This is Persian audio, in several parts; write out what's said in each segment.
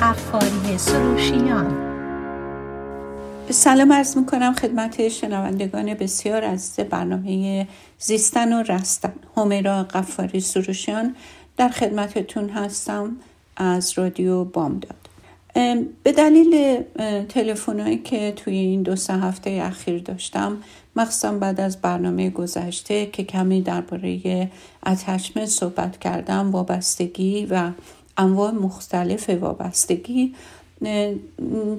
قفاری سروشیان. سلام عرض می‌کنم خدمت شنوندگان بسیار از برنامه زیستن و رستن. همیرا قفاری سروشیان در خدمتتون هستم از رادیو بامداد. به دلیل تلفنهایی که توی این دو سه هفته اخیر داشتم مخصوصا بعد از برنامه گذشته که کمی درباره اتچمنت صحبت کردم وابستگی و انواع مختلف وابستگی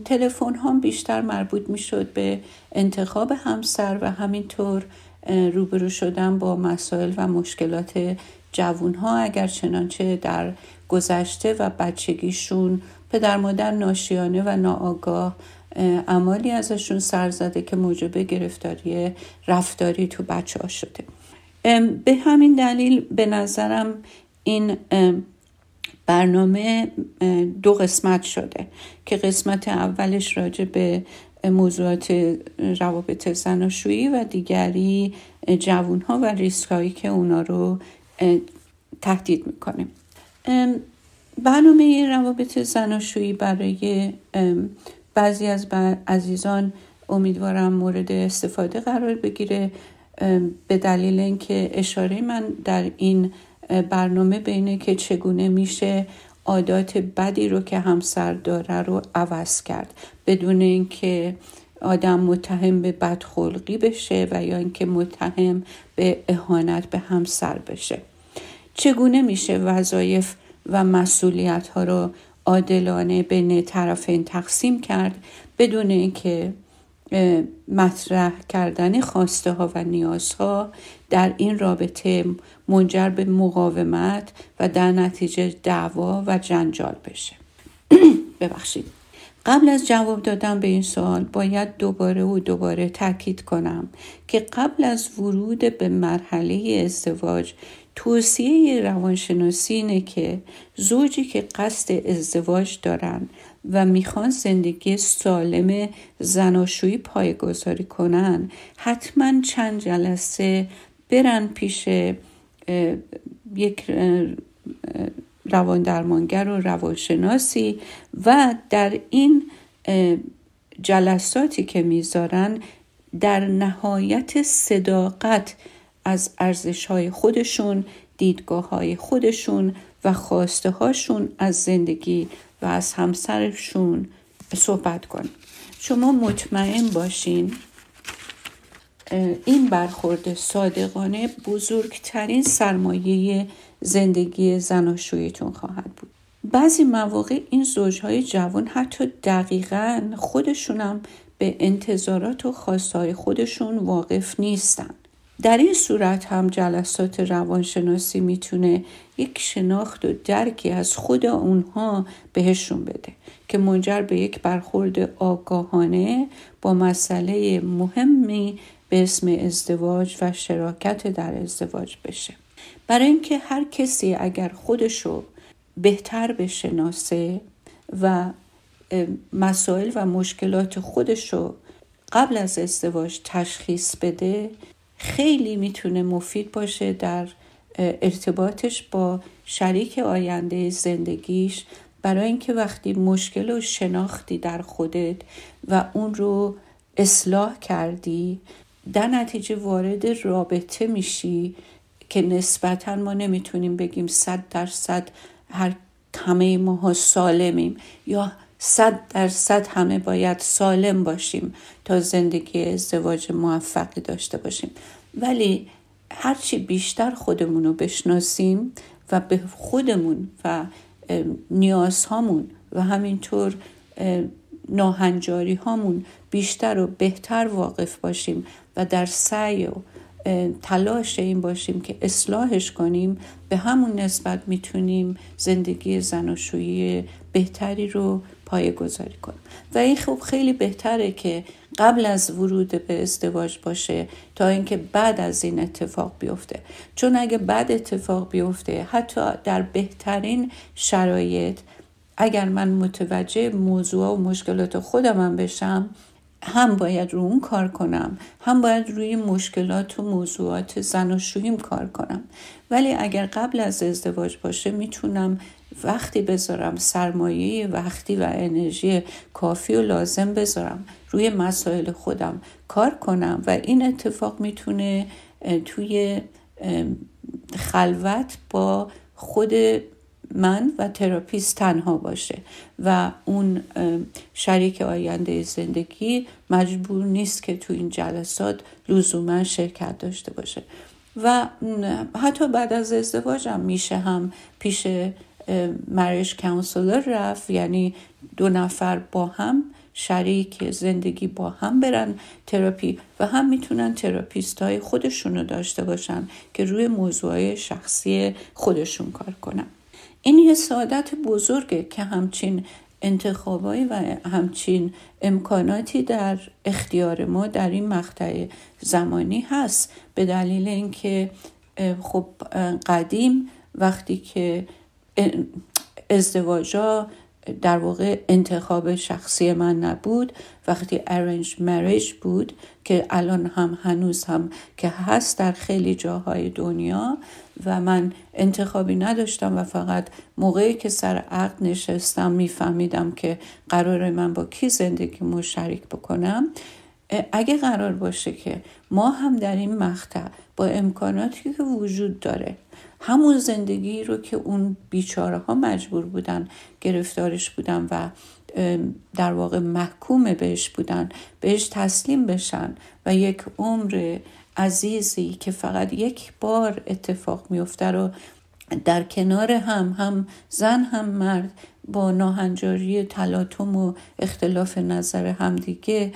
تلفن ها بیشتر مربوط می شد به انتخاب همسر و همینطور روبرو شدن با مسائل و مشکلات جوون ها اگر چنانچه در گذشته و بچگیشون پدر مادر ناشیانه و ناآگاه عمالی ازشون سر زده که موجب گرفتاری رفتاری تو بچه ها شده به همین دلیل به نظرم این برنامه دو قسمت شده که قسمت اولش راجع به موضوعات روابط زناشویی و دیگری جوون ها و ریسک هایی که اونا رو تهدید می‌کنه. برنامه روابط زناشویی برای بعضی از عزیزان امیدوارم مورد استفاده قرار بگیره. به دلیل اینکه اشاره من در این برنامه بینه که چگونه میشه عادات بدی رو که همسر داره رو عوض کرد. بدون اینکه آدم متهم به بدخلقی بشه و یا اینکه متهم به اهانت به همسر بشه. چگونه میشه وظایف و مسئولیت ها رو عادلانه بین طرفین تقسیم کرد؟ بدون اینکه مطرح کردن خواسته ها و نیازها در این رابطه منجر به مقاومت و در نتیجه دعوا و جنجال بشه. ببخشید. قبل از جواب دادن به این سوال باید دوباره و دوباره تاکید کنم که قبل از ورود به مرحله ازدواج توصیه روانشناسی اینه که زوجی که قصد ازدواج دارن و می‌خوان زندگی سالم زناشویی پایگذاری کنن حتما چند جلسه برن پیش یک روان درمانگر و روانشناسی و در این جلساتی که می‌ذارن در نهایت صداقت از ارزش های خودشون دیدگاه های خودشون و خواسته هاشون از زندگی و از همسرشون صحبت کن شما مطمئن باشین این برخورد صادقانه بزرگترین سرمایه زندگی زناشویتون خواهد بود. بعضی مواقع این زوجهای جوان حتی دقیقا خودشونم به انتظارات و خواستهای خودشون واقف نیستن. در این صورت هم جلسات روانشناسی می‌تونه یک شناخت و درکی از خود اونها بهشون بده که منجر به یک برخورد آگاهانه با مسئله مهمی به اسم ازدواج و شراکت در ازدواج بشه. برای اینکه هر کسی اگر خودشو بهتر بشناسه و مسائل و مشکلات خودشو قبل از ازدواج تشخیص بده خیلی می‌تونه مفید باشه در ارتباطش با شریک آینده زندگیش. برای اینکه وقتی مشکل و شناختی در خودت و اون رو اصلاح کردی در نتیجه وارد رابطه میشی که نسبتا ما نمی‌تونیم بگیم صد درصد هر همه ماها سالمیم یا صد درصد همه باید سالم باشیم تا زندگی ازدواج موفقی داشته باشیم. ولی هرچی بیشتر خودمون رو بشناسیم و به خودمون و نیازهامون و همینطور ناهنجاری هامون بیشتر و بهتر واقف باشیم و در سعی و تلاش این باشیم که اصلاحش کنیم. به همون نسبت می‌تونیم زندگی زناشویی بهتری رو پایه گذاری کنیم. و این خوب خیلی بهتره که قبل از ورود به ازدواج باشه تا اینکه بعد از این اتفاق بیفته. چون اگه بعد اتفاق بیفته حتی در بهترین شرایط اگر من متوجه موضوع و مشکلات خودم بشم هم باید رو اون کار کنم هم باید روی مشکلات و موضوعات زناشوییم کار کنم. ولی اگر قبل از ازدواج باشه می‌تونم وقتی بذارم سرمایه وقتی و انرژی کافی و لازم بذارم روی مسائل خودم کار کنم و این اتفاق می‌تونه توی خلوت با خود من و تراپیست تنها باشه و اون شریک آینده زندگی مجبور نیست که تو این جلسات لزوما شرکت داشته باشه. و حتی بعد از ازدواجم میشه هم پیش marriage counselor رفت. یعنی دو نفر با هم شریک زندگی با هم برن تراپی و هم می‌تونن تراپیست های خودشون رو داشته باشن که روی موضوع شخصی خودشون کار کنن. این یه سعادت بزرگه که همچین انتخابایی و همچین امکاناتی در اختیار ما در این مقطع زمانی هست. به دلیل اینکه خب قدیم وقتی که ازدواجا در واقع انتخاب شخصی من نبود وقتی ارنج مریج بود که الان هم هنوز هم که هست در خیلی جاهای دنیا و من انتخابی نداشتم و فقط موقعی که سر عقد نشستم میفهمیدم که قرار من با کی زندگی مشارک بکنم. اگه قرار باشه که ما هم در این مقطع با امکاناتی که وجود داره همون زندگی رو که اون بیچاره ها مجبور بودن گرفتارش بودن و در واقع محکوم بهش بودن بهش تسلیم بشن و یک عمر عزیزی که فقط یک بار اتفاق میفته رو در کنار هم هم زن هم مرد با ناهنجاری تلاطم و اختلاف نظر همدیگه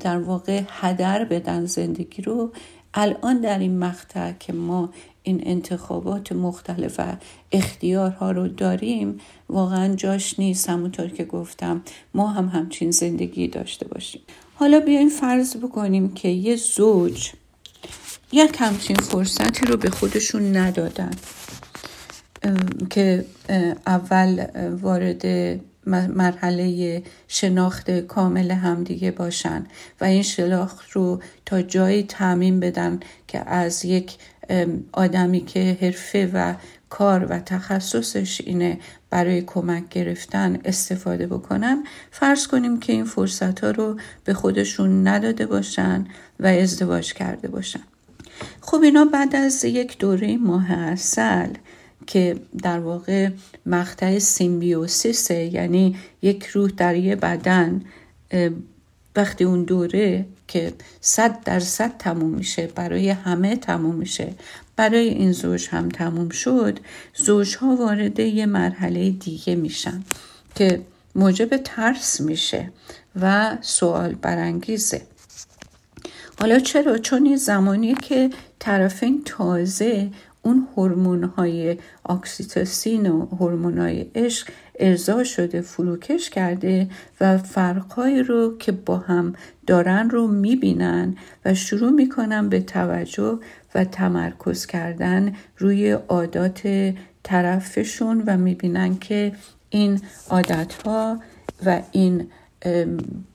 در واقع هدر بدن زندگی رو الان در این مقطع که ما این انتخابات مختلف و اختیارها رو داریم واقعا جاش نیست. همونطور که گفتم ما هم همچین زندگی داشته باشیم. حالا بیایم فرض بکنیم که یه زوج یک همچین فرصتی رو به خودشون ندادن. که اول وارد مرحله شناخت کامل همدیگه باشن و این شناخت رو تا جایی تعمین بدن که از یک آدمی که حرفه و کار و تخصصش اینه برای کمک گرفتن استفاده بکنن فرض کنیم که این فرصت ها رو به خودشون نداده باشن و ازدواج کرده باشن. خب اینا بعد از یک دوره ماه اصل که در واقع مقطع سیمبیوسیسه یعنی یک روح در یه بدن وقتی اون دوره که صد درصد تموم میشه برای همه تموم میشه برای این زوج هم تموم شد زوج ها وارد یه مرحله دیگه میشن که موجب ترس میشه و سوال برانگیزه. حالا چرا؟ چون این زمانی که طرفین تازه اون هورمون های اکسیتوسین و هورمون های عشق ارضا شده فروکش کرده و فرقهایی رو که با هم دارن رو می‌بینن و شروع می‌کنن به توجه و تمرکز کردن روی عادات طرفشون و می‌بینن که این عادت ها و این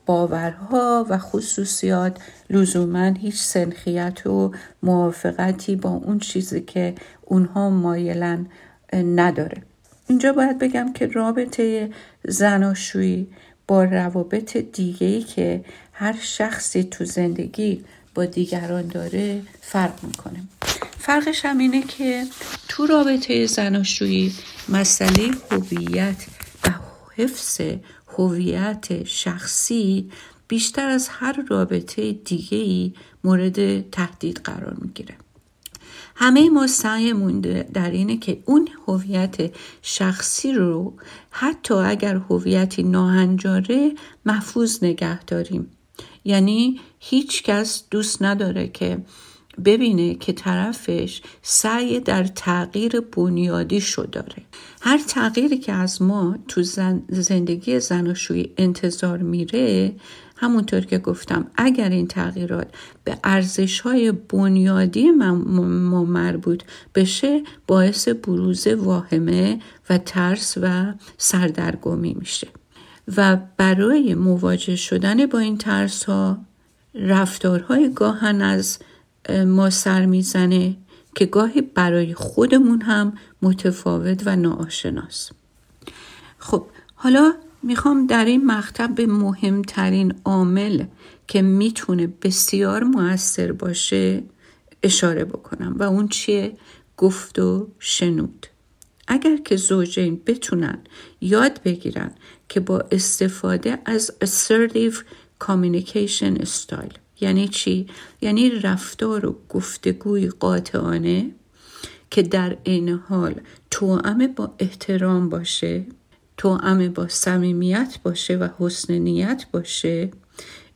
باورها و خصوصیات لزوما هیچ سنخیت و موافقتی با اون چیزی که اونها مایلن نداره. اینجا باید بگم که رابطه زناشویی با روابط دیگهی که هر شخصی تو زندگی با دیگران داره فرق می‌کنه. فرقش هم اینه که تو رابطه زناشویی مسئله هویت و حفظ هویت شخصی بیشتر از هر رابطه دیگه ای مورد تهدید قرار می‌گیره. همه ما سعیمون در اینه که اون هویت شخصی رو حتی اگر هویتی ناهنجاره محفوظ نگه داریم. یعنی هیچ کس دوست نداره که ببینه که طرفش سعی در تغییر بنیادی شو داره. هر تغییری که از ما تو زندگی زناشویی انتظار میره همونطور که گفتم اگر این تغییرات به ارزش های بنیادی ما مربوط بشه باعث بروز واهمه و ترس و سردرگمی میشه. و برای مواجه شدن با این ترس ها رفتارهای گاهن از ما سر می‌زنه که گاهی برای خودمون هم متفاوت و ناآشناست خب حالا می‌خوام در این مقطع به مهمترین عامل که می‌تونه بسیار موثر باشه اشاره بکنم و اون چیه؟ گفت و شنود. اگر که زوجین بتونن یاد بگیرن که با استفاده از assertive communication style یعنی چی؟ یعنی رفتار و گفتگوی قاطعانه که در عین حال توأم با احترام باشه توأم با صمیمیت باشه و حسن نیت باشه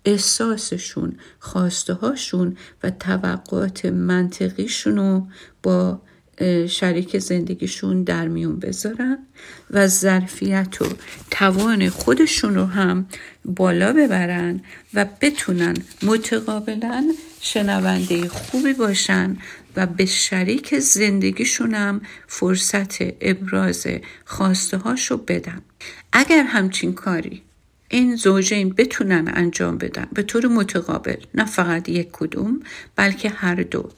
احساسشون خواسته هاشون و توقعات منطقیشون رو با شریک زندگیشون در میون بذارن و ظرفیت و توان خودشون رو هم بالا ببرن و بتونن متقابلا شنونده خوبی باشن و به شریک زندگیشون هم فرصت ابراز خواسته هاشو بدن. اگر همچین کاری این زوجین بتونن انجام بدن به طور متقابل نه فقط یک کدوم بلکه هر دو.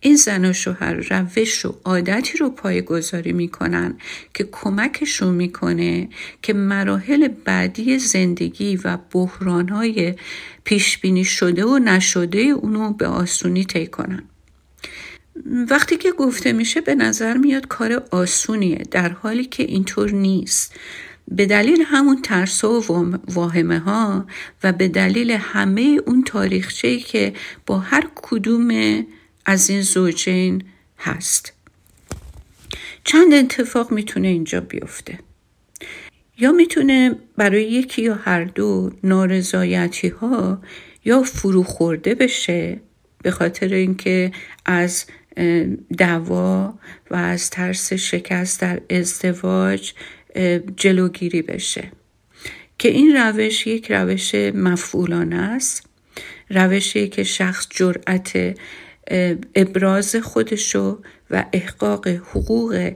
این زن و شوهر روش و عادتی رو پای گذاری می‌کنن که کمکشون می‌کنه که مراحل بعدی زندگی و بحرانهای پیشبینی شده و نشده اونو به آسونی طی کنن. وقتی که گفته میشه به نظر میاد کار آسونیه در حالی که اینطور نیست. به دلیل همون ترس و واهمه ها و به دلیل همه اون تاریخچه‌ای که با هر کدوم از این زوجین هست. چند اتفاق می‌تونه اینجا بیفته. یا می‌تونه برای یکی یا هر دو نارضایتی ها یا فرو خورده بشه به خاطر اینکه از دعوا و از ترس شکست در ازدواج جلوگیری بشه. که این روش یک روش مفعولانه است. روشی که شخص جرأت ابراز خودشو و احقاق حقوق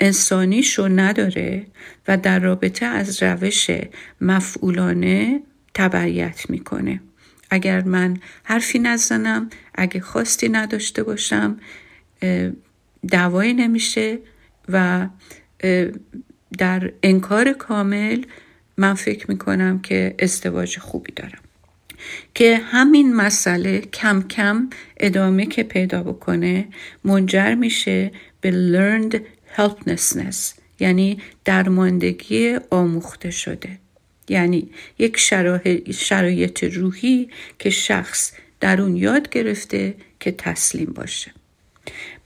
انسانیشو نداره و در رابطه از روش مفعولانه تبعیت می‌کنه. اگر من حرفی نزنم اگه خواستی نداشته باشم دعوایی نمیشه و در انکار کامل من فکر می‌کنم که ازدواج خوبی دارم. که همین مسئله کم کم ادامه که پیدا بکنه منجر میشه به learned helplessness یعنی درماندگی آموخته شده. یعنی یک شرایط روحی که شخص در اون یاد گرفته که تسلیم باشه.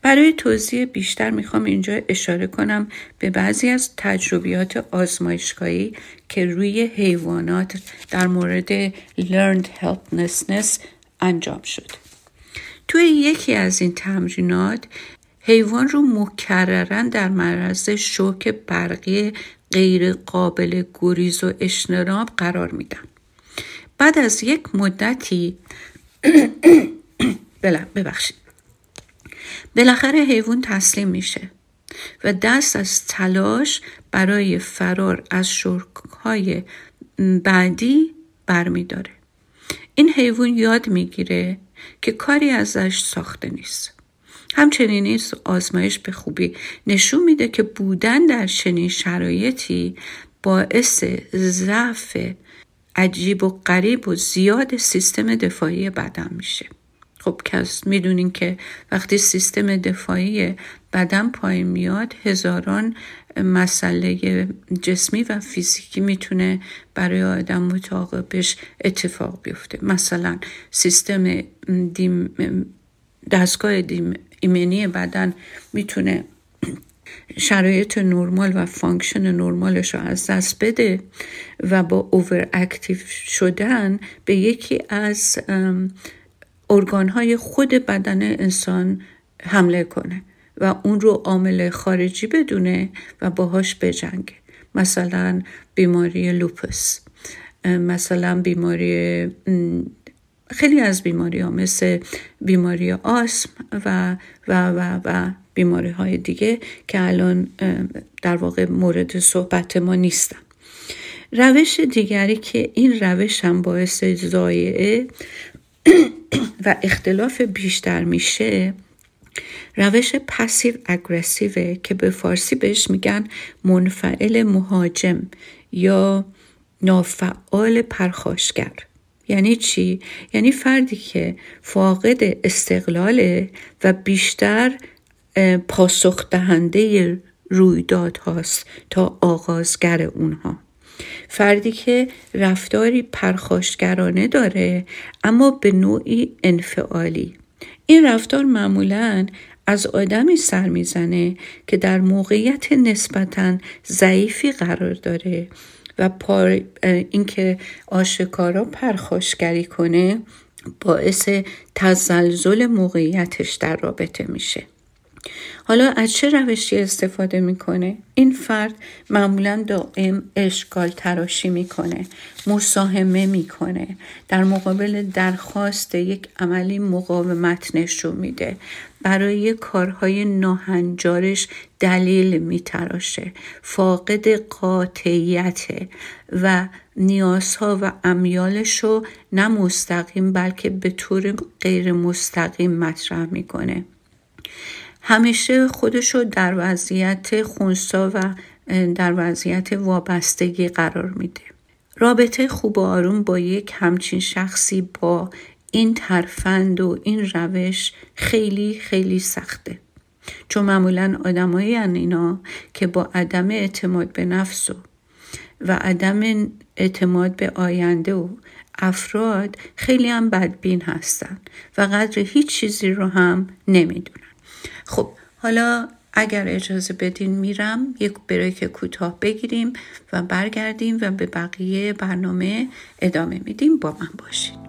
برای توضیح بیشتر می‌خوام اینجا اشاره کنم به بعضی از تجربیات آزمایشگاهی که روی حیوانات در مورد learned helplessness انجام شد. توی یکی از این تمرینات حیوان رو مکررن در معرض شوک برقی غیر قابل گریز و اشنراب قرار میدن. بعد از یک مدتی ببخشید بالاخره حیوان تسلیم میشه و دست از تلاش برای فرار از شرکهای بعدی برمیداره. این حیوان یاد می‌گیره که کاری ازش ساخته نیست. همچنین این آزمایش به خوبی نشون میده که بودن در چنین شرایطی باعث ضعف عجیب و غریب و زیاد سیستم دفاعی بدن میشه. خب کس می‌دونین که وقتی سیستم دفاعی بدن پایین میاد هزاران مسئله جسمی و فیزیکی می‌تونه برای آدم متعاقبش اتفاق بیفته. مثلا سیستم دیم دستگاه دیم ایمنی بدن می‌تونه شرایط نرمال و function نرمالش رو از دست بده و با overactive شدن به یکی از ارگانهای خود بدن انسان حمله کنه و اون رو عامل خارجی بدونه و باهاش بجنگه. مثلا بیماری lupus مثلا بیماری خیلی از بیماری ها مثل بیماری آسم و و و و بیماری های دیگه که الان در واقع مورد صحبت ما نیستن. روش دیگری که این روش هم باعث زایعه و اختلاف بیشتر میشه روش پسیو اگرسیوه که به فارسی بهش میگن منفعل مهاجم یا نافعال پرخاشگر یعنی چی؟ یعنی فردی که فاقد استقلاله و بیشتر پاسخ دهنده رویداد هاست تا آغازگر اونها فردی که رفتاری پرخاشگرانه داره اما به نوعی انفعالی. این رفتار معمولا از آدمی سر می‌زنه که در موقعیت نسبتا ضعیفی قرار داره و اینکه آشکارا پرخاشگری کنه باعث تزلزل موقعیتش در رابطه میشه. حالا از چه روشی استفاده می‌کنه؟ این فرد معمولا دائم اشکال تراشی می‌کنه مساهمه می‌کنه در مقابل درخواست یک عملی مقاومت نشون میده برای کارهای ناهنجارش دلیل میتراشه فاقد قاطعیت و نیازها و امیالش رو نه مستقیم بلکه به طور غیر مستقیم مطرح می‌کنه همیشه خودشو در وضعیت خونسا و در وضعیت وابستگی قرار میده. رابطه خوب و آروم با یک همچین شخصی با این ترفند و این روش خیلی خیلی سخته. چون معمولا آدمایی اینا که با عدم اعتماد به نفس و و عدم اعتماد به آینده و افراد خیلی هم بدبین هستن و قدر هیچ چیزی رو هم نمی‌دونن. خب حالا اگر اجازه بدین میرم یک بریک کوتاه بگیریم و برگردیم و به بقیه برنامه ادامه میدیم. با من باشید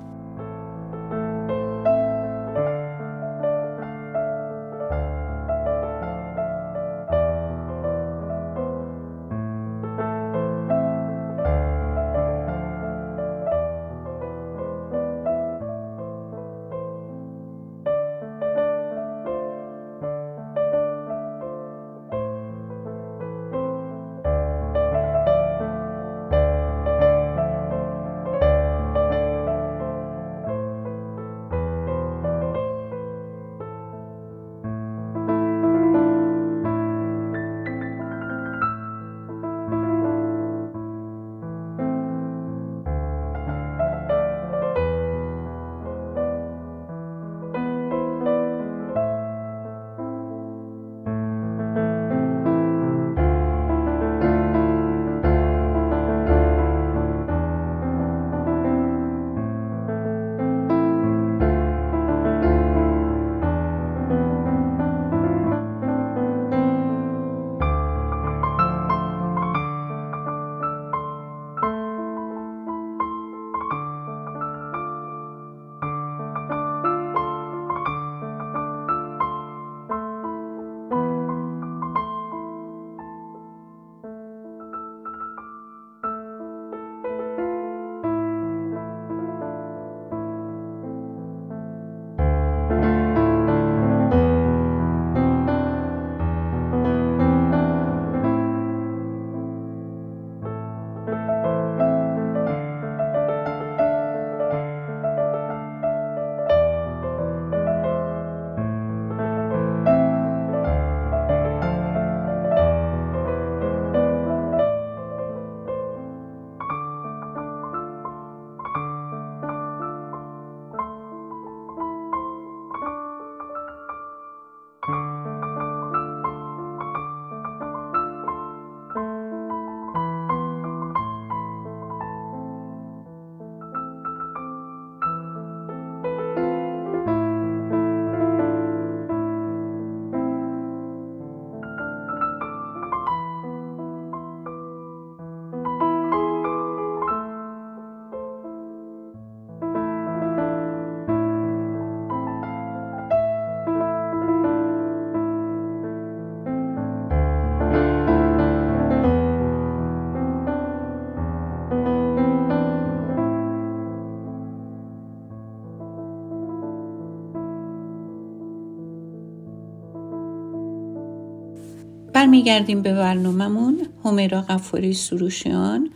برمیگردیم به برنامهمون. همیرا غفاری سروشیان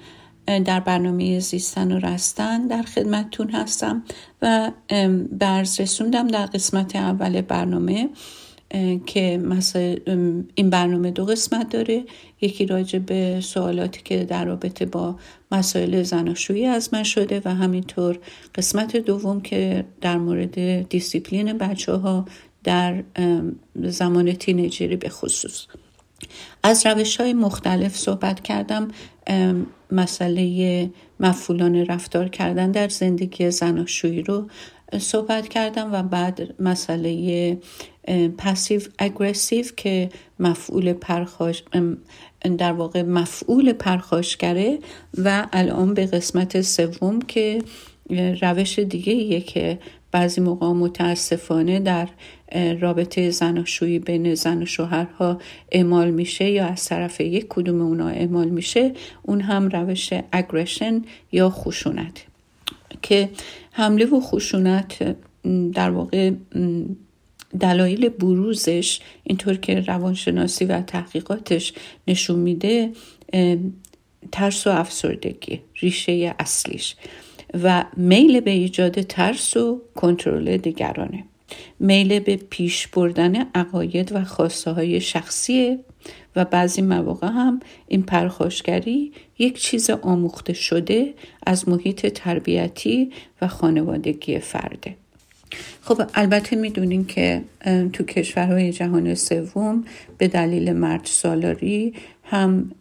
در برنامه زیستن و رستن در خدمتتون هستم و برز رسوندم در قسمت اول برنامه که مثلا این برنامه دو قسمت داره. یکی راجع به سوالاتی که در رابطه با مسائل زناشویی از من شده و همینطور قسمت دوم که در مورد دیسیپلین بچه ها در زمان تینیجری به خصوص. از روش های مختلف صحبت کردم مسئله مفولان رفتار کردن در زندگی زناشویی رو صحبت کردم و بعد مسئله پسیو اگریسیو که مفعول پرخاش در واقع مفعول پرخاشگره و الان به قسمت سوم که روش دیگه که بعضی موقع متاسفانه در رابطه زناشویی بین زن و شوهرها اعمال میشه یا از طرف یک کدوم اونا اعمال میشه اون هم روش اگریشن یا خشونت. که حمله و خشونت در واقع دلایل بروزش اینطور که روانشناسی و تحقیقاتش نشون میده ترس و افسردگی ریشه اصلیش. و میل به ایجاد ترس و کنترل دیگرانه. میل به پیش بردن عقاید و خواسته های شخصی و بعضی مواقع هم این پرخاشگری یک چیز آموخته شده از محیط تربیتی و خانوادگی فرده. خب البته می‌دونین که تو کشورهای جهان سوم به دلیل مرد سالاری هم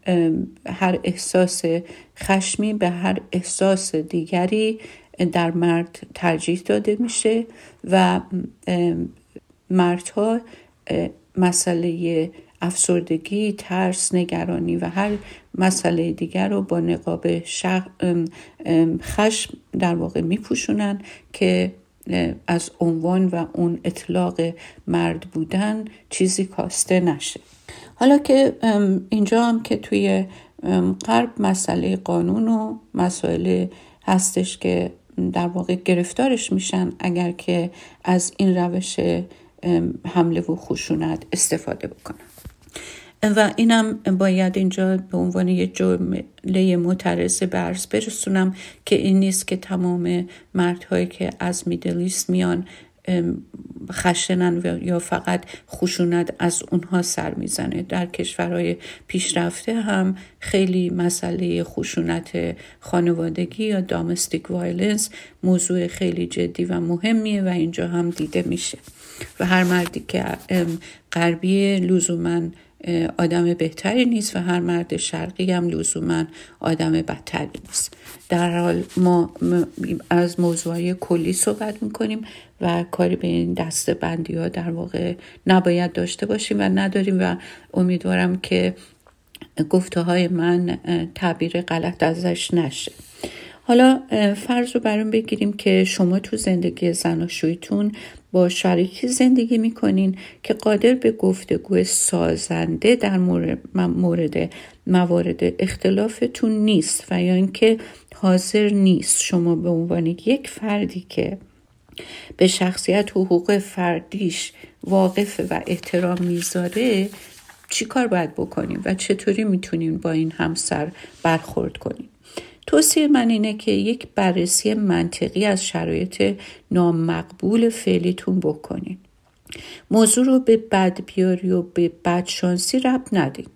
هر احساس خشمی به هر احساس دیگری در مرد ترجیح داده میشه و مردها مسئله افسردگی، ترس، نگرانی و هر مسئله دیگر رو با نقاب خشم در واقع میپوشونن که از عنوان و اون اطلاق مرد بودن چیزی کاسته نشه. حالا که اینجا هم که توی غرب مسئله قانون و مسائل هستش که در واقع گرفتارش میشن اگر که از این روش حمله و خشونت استفاده بکنن. و اینم باید اینجا به عنوان یه جمله معترضه برز برسونم که این نیست که تمام مردهایی که از میدلیست میان خشنن یا فقط خشونت از اونها سر می‌زنه. در کشورهای پیشرفته هم خیلی مسئله خشونت خانوادگی یا دامستیک وایلنس موضوع خیلی جدی و مهمیه و اینجا هم دیده میشه. و هر مردی که غربی لزوما آدم بهتری نیست و هر مرد شرقی هم لزوما آدم بدتری نیست. در حال ما از موضوعی کلی صحبت می‌کنیم و کاری به این دسته بندی ها در واقع نباید داشته باشیم و نداریم و امیدوارم که گفته های من تعبیر غلط ازش نشه. حالا فرض رو برون بگیریم که شما تو زندگی زناشویتون با شریکی زندگی می‌کنین که قادر به گفتگو سازنده در مورد موارد اختلافتون نیست و یا اینکه حاضر نیست. شما به عنوان یک فردی که به شخصیت حقوق فردیش واقف و احترام می‌ذاره چی کار باید بکنیم و چطوری می‌تونیم با این همسر برخورد کنیم؟ توصیه من اینه که یک بررسی منطقی از شرایط نامقبول فعلیتون بکنین. موضوع رو به بدبیاری و به بدشانسی رب ندین.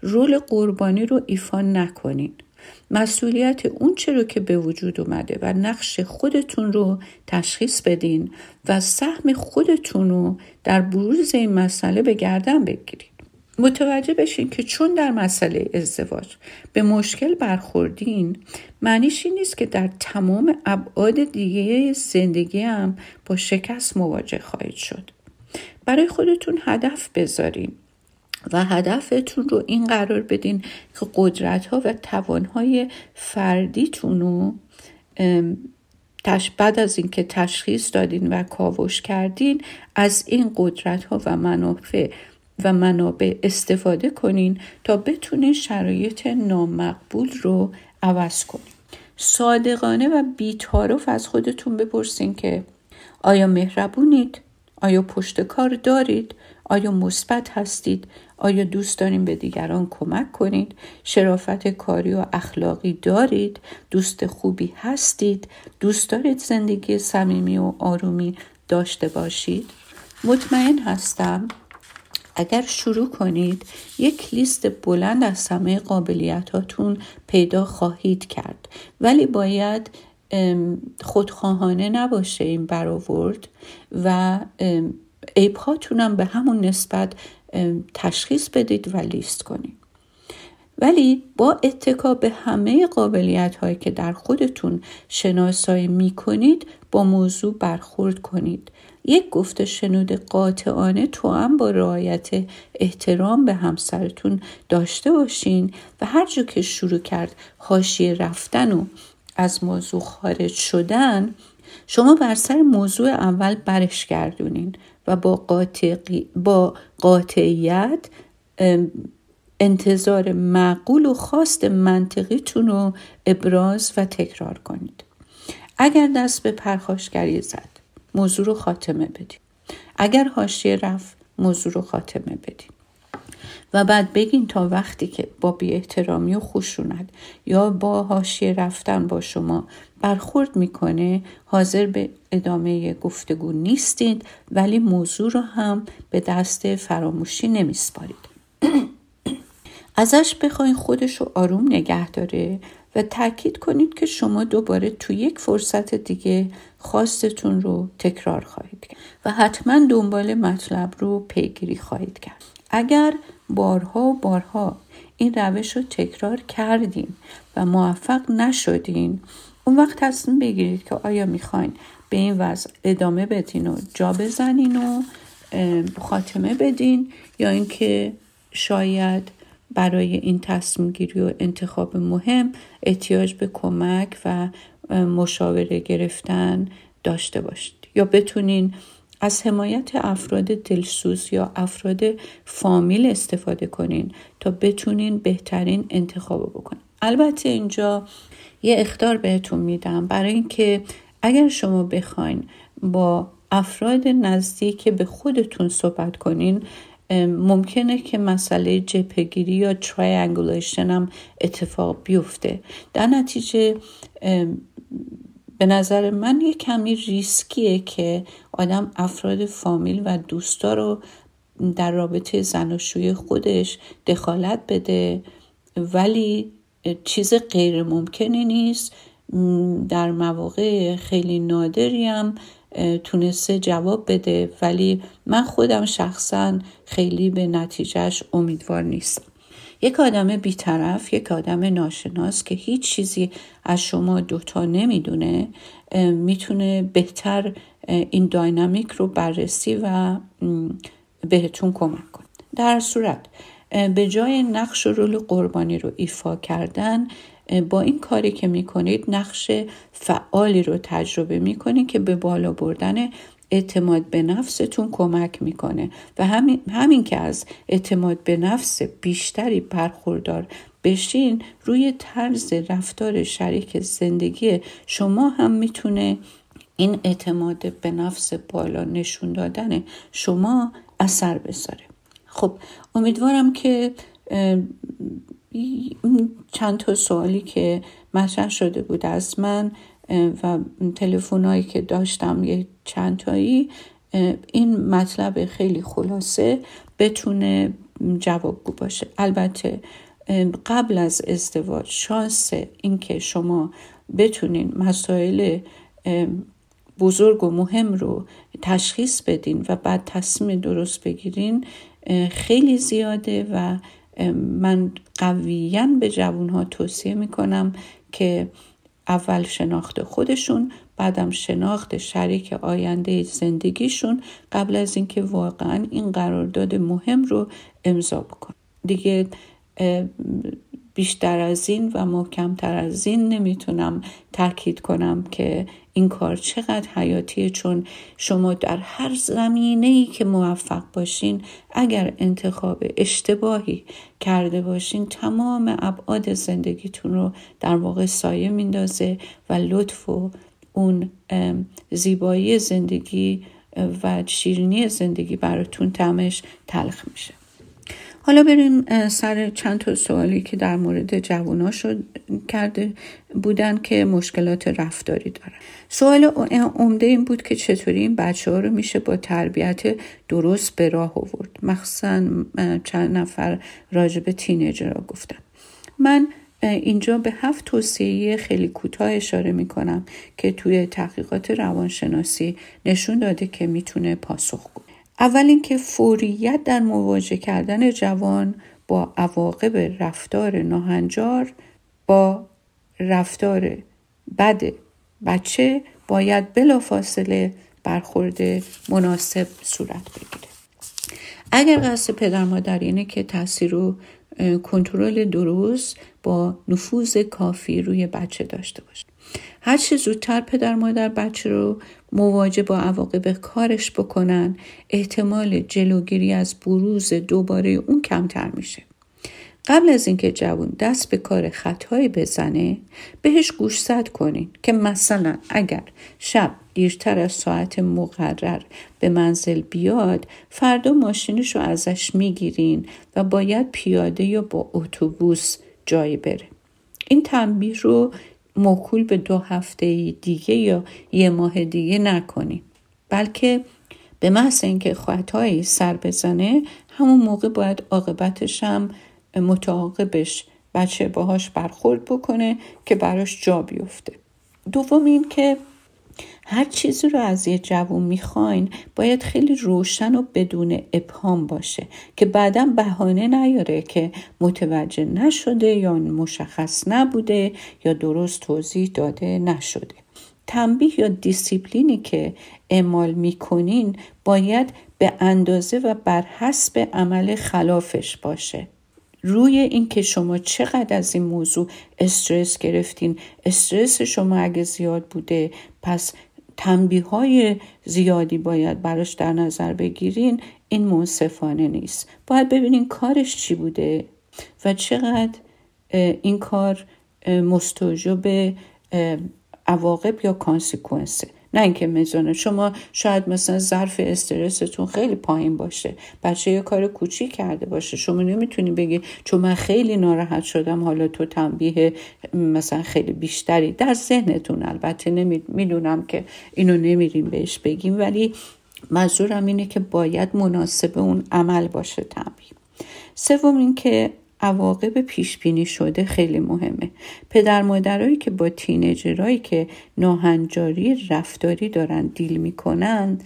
رول قربانی رو ایفا نکنین. مسئولیت اون چه رو که به وجود اومده و نقش خودتون رو تشخیص بدین و سهم خودتون رو در بروز این مسئله به گردن بگیرید متوجه بشین که چون در مسئله ازدواج به مشکل برخوردین معنیش این نیست که در تمام ابعاد دیگه زندگی هم با شکست مواجه خواهید شد. برای خودتون هدف بذارین و هدفتون رو این قرار بدین که قدرت ها و توانهای فردیتون رو بعد از اینکه تشخیص دادین و کاوش کردین از این قدرت ها و منافع و منابع استفاده کنین تا بتونین شرایط نامقبول رو عوض کنین صادقانه و بیتارف از خودتون بپرسین که آیا مهربونید؟ آیا پشت کار دارید؟ آیا مثبت هستید؟ آیا دوست دارین به دیگران کمک کنید؟ شرافت کاری و اخلاقی دارید؟ دوست خوبی هستید؟ دوست دارید زندگی صمیمی و آرومی داشته باشید؟ مطمئن هستم اگر شروع کنید یک لیست بلند از همه قابلیتاتون پیدا خواهید کرد. ولی باید خودخواهانه نباشه این برآورد و عیبهاتون به همون نسبت تشخیص بدید و لیست کنید. ولی با اتکا به همه قابلیت هایی که در خودتون شناسایی می کنید با موضوع برخورد کنید. یک گفته شنود قاطعانه تو هم با رعایت احترام به همسرتون داشته باشین و هر جا که شروع کرد حاشیه رفتن و از موضوع خارج شدن شما بر سر موضوع اول برش گردونین و با, با قاطعیت انتظار معقول و خواست منطقیتون رو ابراز و تکرار کنید. اگر دست به پرخاشگری زد موضوع رو خاتمه بدید اگر حاشیه رفت موضوع رو خاتمه بدید و بعد بگین تا وقتی که با بی احترامی و خشونت یا با حاشیه رفتن با شما برخورد می‌کنه حاضر به ادامه گفتگو نیستید ولی موضوع رو هم به دست فراموشی نمیسپارید. ازش بخواین خودش رو آروم نگه داره و تاکید کنید که شما دوباره تو یک فرصت دیگه خواستتون رو تکرار خواهید کرد و حتما دنبال مطلب رو پیگیری خواهید کرد. اگر بارها و بارها این روش رو تکرار کردین و موفق نشدین اون وقت تصمیم بگیرید که آیا می‌خواین به این وضع ادامه بدین و جا بزنین و خاتمه بدین یا اینکه شاید برای این تصمیم گیری و انتخاب مهم احتیاج به کمک و مشاوره گرفتن داشته باشید. یا بتونین از حمایت افراد دلسوز یا افراد فامیل استفاده کنین تا بتونین بهترین انتخاب بکنین. البته اینجا یه اختار بهتون میدم. برای اینکه اگر شما بخواین با افراد نزدیک به خودتون صحبت کنین ممکنه که مسئله جپگیری یا ترایانگولیشن هم اتفاق بیفته. در نتیجه به نظر من یه کمی ریسکیه که آدم افراد فامیل و دوستا رو در رابطه زناشوی خودش دخالت بده ولی چیز غیر ممکنی نیست. در مواقع خیلی نادری هم تونسته جواب بده. ولی من خودم شخصا خیلی به نتیجهش امیدوار نیستم. یک آدم بیطرف یک آدم ناشناس که هیچ چیزی از شما دوتا نمی‌دونه می‌تونه بهتر این داینامیک رو بررسی و بهتون کمک کنه. در صورت به جای نقش و رول قربانی رو ایفا کردن با این کاری که می‌کنید نقش فعالی رو تجربه می‌کنید که به بالا بردن اعتماد به نفستون کمک می‌کنه. و همین, همین که از اعتماد به نفس بیشتری برخوردار بشین روی طرز رفتار شریک زندگی شما هم می‌تونه این اعتماد به نفس بالا نشون دادن شما اثر بذاره. خب امیدوارم که چند تا سوالی که مطرح شده بود از من و تلفنایی که داشتم یه چند تایی این مطلب خیلی خلاصه بتونه جوابگو باشه. البته قبل از ازدواج شانس اینکه شما بتونین مسائل بزرگ و مهم رو تشخیص بدین و بعد تصمیم درست بگیرین خیلی زیاده و من قویا به جوانها توصیه می‌کنم که اول شناخت خودشون بعدم شناخت شریک آینده زندگیشون قبل از اینکه واقعا این قرارداد مهم رو امضا بکن دیگه بیشتر از این و محکمتر از این نمی‌تونم تاکید کنم که این کار چقدر حیاتیه چون شما در هر زمینه ای که موفق باشین اگر انتخاب اشتباهی کرده باشین تمام ابعاد زندگیتون رو در واقع سایه میندازه و لطف و اون زیبایی زندگی و شیرینی زندگی براتون تمش تلخ میشه. حالا بریم سر چند تا سوالی که در مورد جوونا شد کرده بودن که مشکلات رفتاری دارن. سوال عمده این بود که چطوری این بچه ها رو میشه با تربیت درست به راه آورد. مخصوصا چند نفر راجب تینیجر گفتن. من اینجا به هفت توصیه خیلی کوتاه اشاره می کنم که توی تحقیقات روانشناسی نشون داده که می‌تونه پاسخ اول اینکه فوریت در مواجه کردن جوان با عواقب رفتار ناهنجار با رفتار بد بچه باید بلافاصله برخورد مناسب صورت بگیره. اگر قصد پدر مادر اینه که تاثیر و کنترل درست با نفوذ کافی روی بچه داشته باشه. هر چه زودتر پدر مادر بچه رو مواجه با عواقب کارش بکنن احتمال جلوگیری از بروز دوباره اون کمتر میشه. قبل از اینکه جوون دست به کار خطایی بزنه بهش گوشزد کنین که مثلا اگر شب دیرتر از ساعت مقرر به منزل بیاد فردا ماشینش رو ازش می‌گیرین و باید پیاده یا با اتوبوس جایی بره. این تنبیه رو موکول به دو هفته دیگه یا یه ماه دیگه نکنیم بلکه به محض اینکه خطایی سر بزنه همون موقع باید عاقبتش هم متعاقبش بچه باهاش برخورد بکنه که براش جا بیفته. دوم این که هر چیزی رو از یه جوون می‌خواین باید خیلی روشن و بدون ابهام باشه که بعدا بهانه نیاره که متوجه نشده یا مشخص نبوده یا درست توضیح داده نشده. تنبیه یا دیسیپلینی که اعمال می‌کنین باید به اندازه و بر حسب عمل خلافش باشه. روی اینکه شما چقدر از این موضوع استرس گرفتین. استرس شما اگه زیاد بوده پس تنبیه های زیادی باید براش در نظر بگیرین. این منصفانه نیست. باید ببینین کارش چی بوده و چقدر این کار مستوجب عواقب یا کانسیکونسه نه اینکه میزانه شما شاید مثلا ظرف استرستون خیلی پایین باشه بچه یه کار کوچیک کرده باشه. شما نمی‌تونی بگی چون من خیلی ناراحت شدم حالا تو تنبیه مثلا خیلی بیشتری. در ذهنتون البته می‌دونم که اینو نمیریم بهش بگیم ولی منظورم اینه که باید مناسب اون عمل باشه تنبیه. سوم اینکه عواقب پیش بینی شده خیلی مهمه. پدر مادرایی که با تینیجرایی که ناهنجاری رفتاری دارن دیل می‌کنن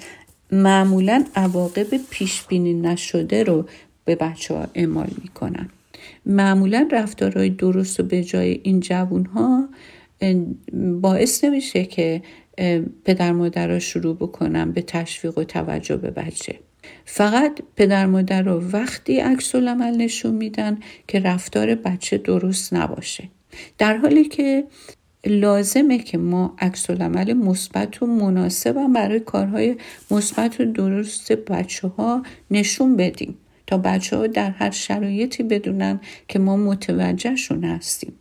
معمولا عواقب پیش بینی نشده رو به بچه ها اعمال می‌کنن. معمولا رفتارهای درست و به جای این جوون ها باعث نمیشه که پدر مادر شروع بکنن به تشویق و توجه به بچه. فقط پدر مادر رو وقتی عکس العمل نشون میدن که رفتار بچه درست نباشه. در حالی که لازمه که ما عکس العمل مثبت و مناسب برای کارهای مثبت و درست بچه ها نشون بدیم تا بچه ها در هر شرایطی بدونن که ما متوجهشون هستیم.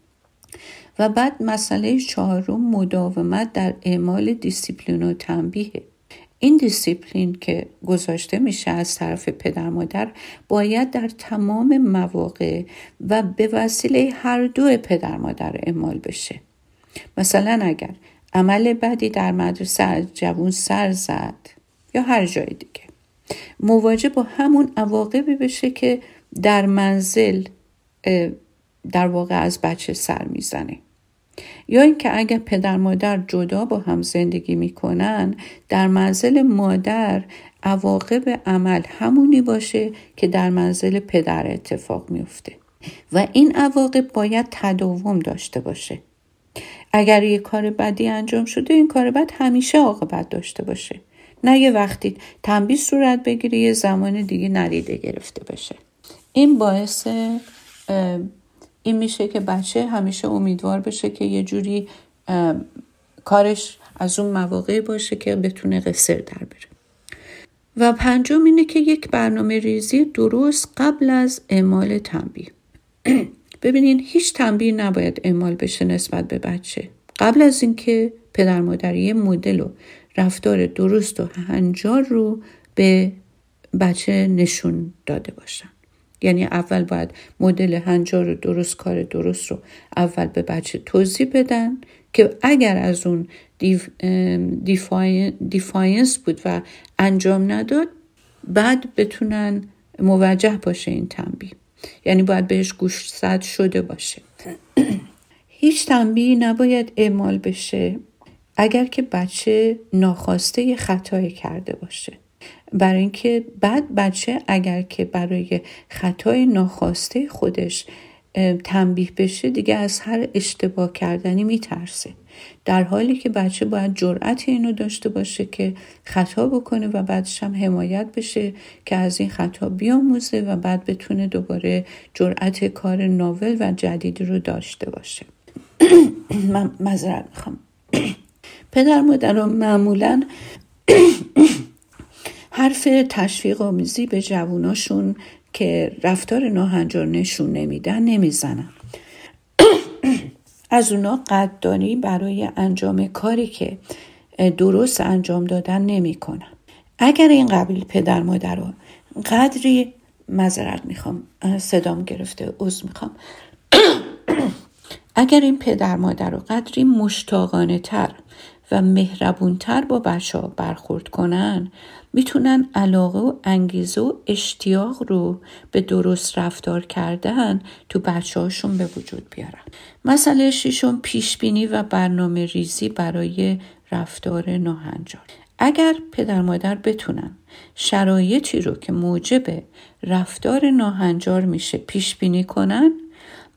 و بعد مسئله چهارم مداومت در اعمال دیسیپلین و تنبیه. این دیسیپلین که گذاشته میشه از طرف پدر مادر باید در تمام مواقع و به وسیله هر دو پدر مادر اعمال بشه. مثلا اگر عمل بدی در مدرسه از جوون سر زد یا هر جای دیگه. مواجه با همون عواقبی بشه که در منزل در واقع از بچه سر می‌زنه. یا اینکه اگر پدر مادر جدا با هم زندگی می‌کنن در منزل مادر عواقب عمل همونی باشه که در منزل پدر اتفاق میفته و این عواقب باید تداوم داشته باشه. اگر یه کار بدی انجام شده این کار بد همیشه عاقبت داشته باشه. نه یه وقتی تنبیه صورت بگیره یه زمان دیگه ندیده گرفته بشه این باعث این میشه که بچه همیشه امیدوار بشه که یه جوری کارش از اون مواقع باشه که بتونه قصر در بره. و پنجم اینه که یک برنامه ریزی درست قبل از اعمال تنبیه. ببینین هیچ تنبیه نباید اعمال بشه نسبت به بچه. قبل از اینکه پدر مادر یه مدل و رفتار درست و هنجار رو به بچه نشون داده باشن. یعنی اول باید مدل هنجار رو درست کار درست رو اول به بچه توضیح بدن که اگر از اون دیفاینس بود و انجام نداد بعد بتونن موجه باشه این تنبیه. یعنی باید بهش گوش زد شده باشه. هیچ تنبیهی نباید اعمال بشه اگر که بچه ناخواسته خطایی کرده باشه. برای اینکه بعد بچه اگر که برای خطای ناخواسته خودش تنبیه بشه دیگه از هر اشتباه کردنی میترسه. در حالی که بچه باید جرأت اینو داشته باشه که خطا بکنه و بعدش هم حمایت بشه که از این خطا بیاموزه و بعد بتونه دوباره جرأت کار ناول و جدیدی رو داشته باشه. من مذرت می‌خوام. پدر مادر معمولا حرف تشویق آمیزی به جووناشون که رفتار ناهنجار نشون نمیدن نمی‌زنن. از اونا قدردانی برای انجام کاری که درست انجام دادن نمی‌کنن. اگر این قبیل پدر مادر رو قدری مذرت می‌خوام صدام گرفته عضو می‌خوام. اگر این پدر مادر رو قدری مشتاقانه تر و مهربونتر با بچه ها برخورد کنن می‌تونن علاقه و انگیزه و اشتیاق رو به درست رفتار کردن تو بچه هاشون به وجود بیارن. مسئله شیشون پیشبینی و برنامه ریزی برای رفتار ناهنجار. اگر پدر مادر بتونن شرایطی رو که موجب رفتار ناهنجار میشه پیش بینی کنن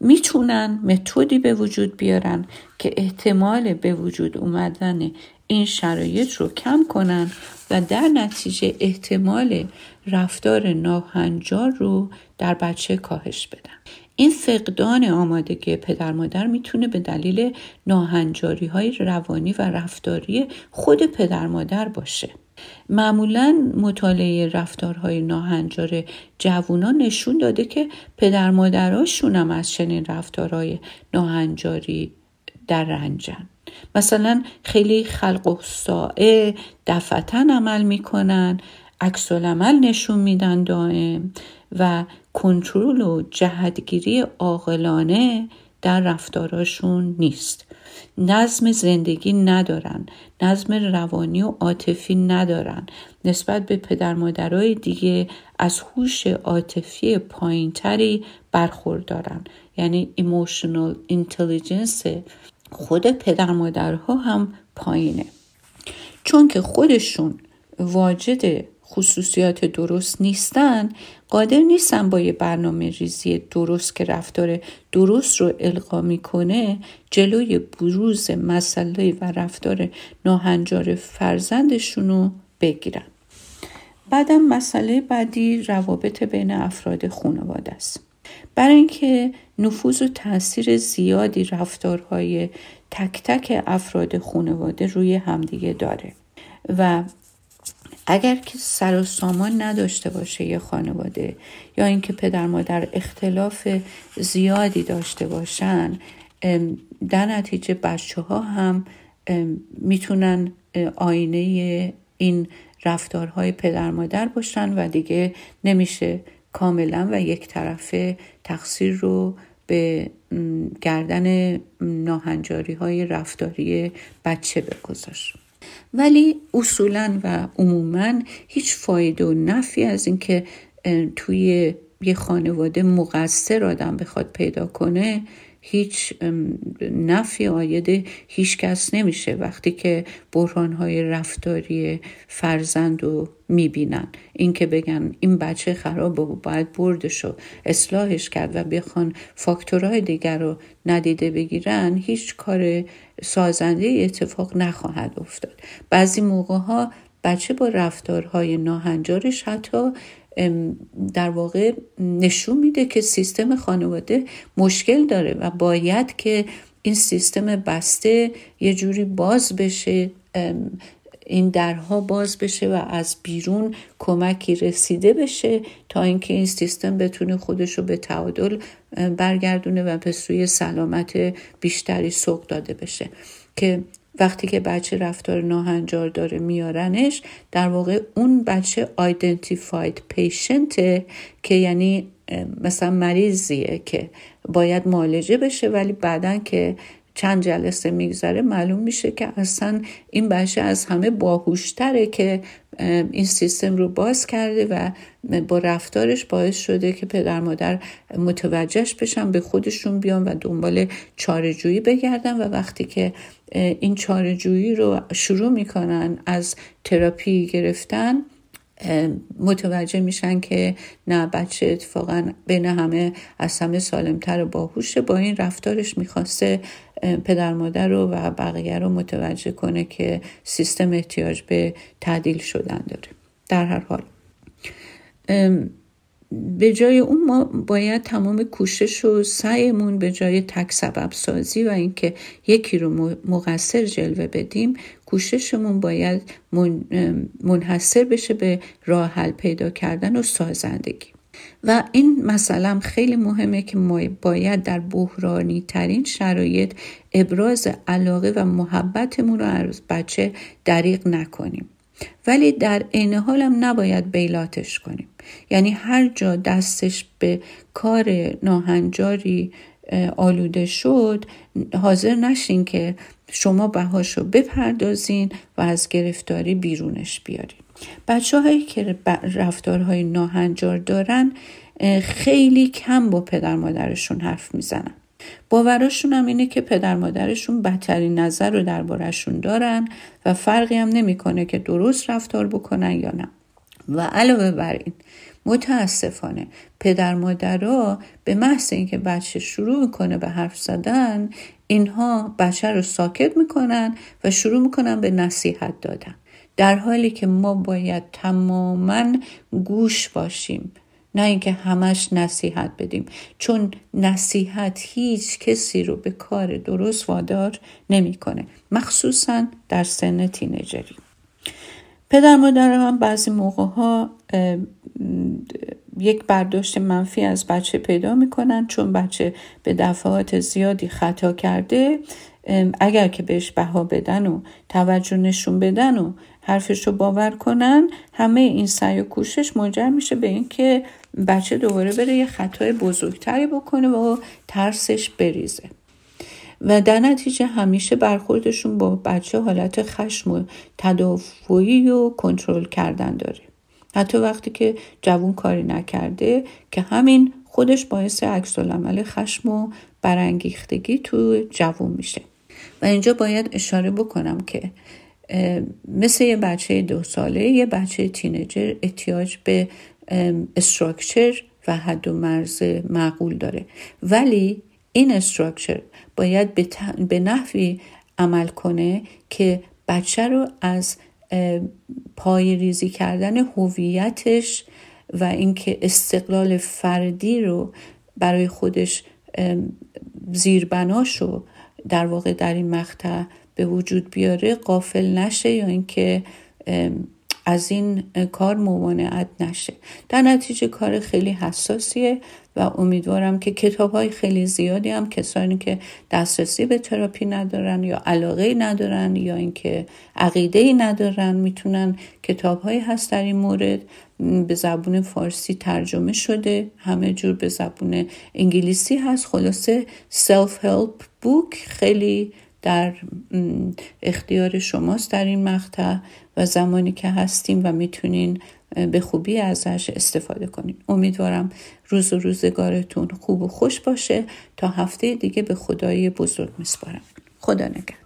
می‌تونن متدی به وجود بیارن که احتمال به وجود اومدن این شرایط رو کم کنن و در نتیجه احتمال رفتار ناهنجار رو در بچه کاهش بدن. این فقدان آمادگی پدر مادر می‌تونه به دلیل ناهنجاری های روانی و رفتاری خود پدر مادر باشه. معمولا مطالعه رفتارهای ناهنجار جوانان نشون داده که پدر مادراشون هم از چنین رفتارهای ناهنجاری در رنجن. مثلا خیلی خلق و سائه دفتن عمل می‌کنن عکس عمل نشون میدن دائم و کنترل و جهتگیری عاقلانه در رفتاراشون نیست. نظم زندگی ندارن نظم روانی و عاطفی ندارن. نسبت به پدر مادرای دیگه از هوش عاطفی پایینتری برخوردارن. یعنی emotional intelligence خود پدر مادرها هم پایینه. چون که خودشون واجد خصوصیات درست نیستن قادر نیستن با یه برنامه ریزی درست که رفتار درست رو القا می‌کنه جلوی بروز مسئله و رفتار ناهنجار فرزندشون رو بگیرن. بعدم مسئله بعدی روابط بین افراد خانواده است. برای اینکه نفوذ و تاثیر زیادی رفتارهای تک تک افراد خانواده روی همدیگه داره. و اگر که سر و سامان نداشته باشه یه خانواده یا اینکه پدر مادر اختلاف زیادی داشته باشن در نتیجه بچه ها هم می‌تونن آینه این رفتارهای پدر مادر باشن و دیگه نمیشه کاملا و یک طرفه تقصیر رو به گردن ناهنجاری های رفتاری بچه بگذار. ولی اصولا و عموما هیچ فایده و نفی از اینکه توی یه خانواده مقصر آدم بخواد پیدا کنه هیچ نفی آید هیچ کس نمیشه وقتی که بحران های رفتاری فرزند رو می‌بینن. اینکه بگن این بچه خرابه و باید بردش و اصلاحش کرد و بخوان فاکتورهای دیگر رو ندیده بگیرن هیچ کار سازنده اتفاق نخواهد افتاد. بعضی موقع ها بچه با رفتارهای ناهنجارش حتی در واقع نشون میده که سیستم خانواده مشکل داره و باید که این سیستم بسته یه جوری باز بشه این درها باز بشه و از بیرون کمکی رسیده بشه تا اینکه این سیستم بتونه خودش رو به تعادل برگردونه و به سوی سلامت بیشتری سوق داده بشه. که وقتی که بچه رفتار ناهنجار داره میارنش در واقع اون بچه آیدنتیفاید پیشنته که یعنی مثلا مریضیه که باید معالجه بشه ولی بعدا که چند جلسه میگذره معلوم میشه که اصلا این بچه از همه باهوشتره که این سیستم رو باز کرده و با رفتارش باعث شده که پدر مادر متوجهش بشن به خودشون بیان و دنبال چارجویی بگردن. و وقتی که این چارجویی رو شروع می‌کنن از تراپی گرفتن متوجه میشن که نه بچه اتفاقا بین همه از همه سالمتر و باهوشه. با این رفتارش می‌خواسته پدر مادر رو و بقیه رو متوجه کنه که سیستم احتیاج به تعدیل شدن داره. در هر حال به جای اون ما باید تمام کوشش و سعیمون به جای تک سبب سازی و اینکه یکی رو مقصر جلوه بدیم کوششمون باید منحصر بشه به راه حل پیدا کردن و سازندگی. و این مثلا خیلی مهمه که ما باید در بحرانی ترین شرایط ابراز علاقه و محبتمون رو از بچه دریق نکنیم. ولی در عین حال هم نباید بیلاتش کنیم. یعنی هر جا دستش به کار ناهنجاری آلوده شد حاضر نشین که شما بهاشو بپردازین و از گرفتاری بیرونش بیارین. بچه هایی که رفتارهای ناهنجار دارن خیلی کم با پدر مادرشون حرف می‌زنن. باوراشون هم اینه که پدر مادرشون بدترین نظر رو دربارهشون دارن و فرقی هم نمی‌کنه که درست رفتار بکنن یا نه. و علاوه بر این متاسفانه پدر مادرها به محض اینکه بچه شروع می‌کنه به حرف زدن اینها بچه رو ساکت می‌کنن و شروع می‌کنن به نصیحت دادن. در حالی که ما باید تماما گوش باشیم. نه اینکه همش نصیحت بدیم. چون نصیحت هیچ کسی رو به کار درست وادار نمی‌کنه. مخصوصا در سن تینجری پدر مادر هم بعضی موقع ها یک برداشت منفی از بچه پیدا می‌کنن چون بچه به دفعات زیادی خطا کرده. اگر که بهش بها بدن و توجه نشون بدن و حرفش رو باور کنن همه این سعی و کوشش منجر میشه به اینکه بچه دوباره بره یه خطای بزرگتری بکنه و ترسش بریزه. و در نتیجه همیشه برخوردشون با بچه حالت خشم و تدافعی و کنترل کردن داره. حتی وقتی که جوون کاری نکرده که همین خودش باعث عکس العمل خشم و برانگیختگی تو جوون میشه. و اینجا باید اشاره بکنم که مثل یه بچه دو ساله یه بچه تینجر احتیاج به استراکچر و حد و مرز معقول داره. ولی این استراکچر باید به, نحوی عمل کنه که بچه رو از پای ریزی کردن هویتش و اینکه استقلال فردی رو برای خودش زیربناشو در واقع در این مقطع به وجود بیاره قافل نشه یا اینکه از این کار ممانعت نشه. در نتیجه کار خیلی حساسیه و امیدوارم که کتاب های خیلی زیادی هم کسانی که دسترسی به تراپی ندارن یا علاقه ندارن یا اینکه عقیده ندارن می‌تونن کتاب هایی هست در این مورد. به زبون فارسی ترجمه شده همه جور به زبون انگلیسی هست. خلاصه self help book خیلی در اختیار شماست در این مقطع و زمانی که هستیم و می‌تونین به خوبی ازش استفاده کنین. امیدوارم روز و روزگارتون خوب و خوش باشه. تا هفته دیگه به خدای بزرگ میسپارم. خدا نگهدار.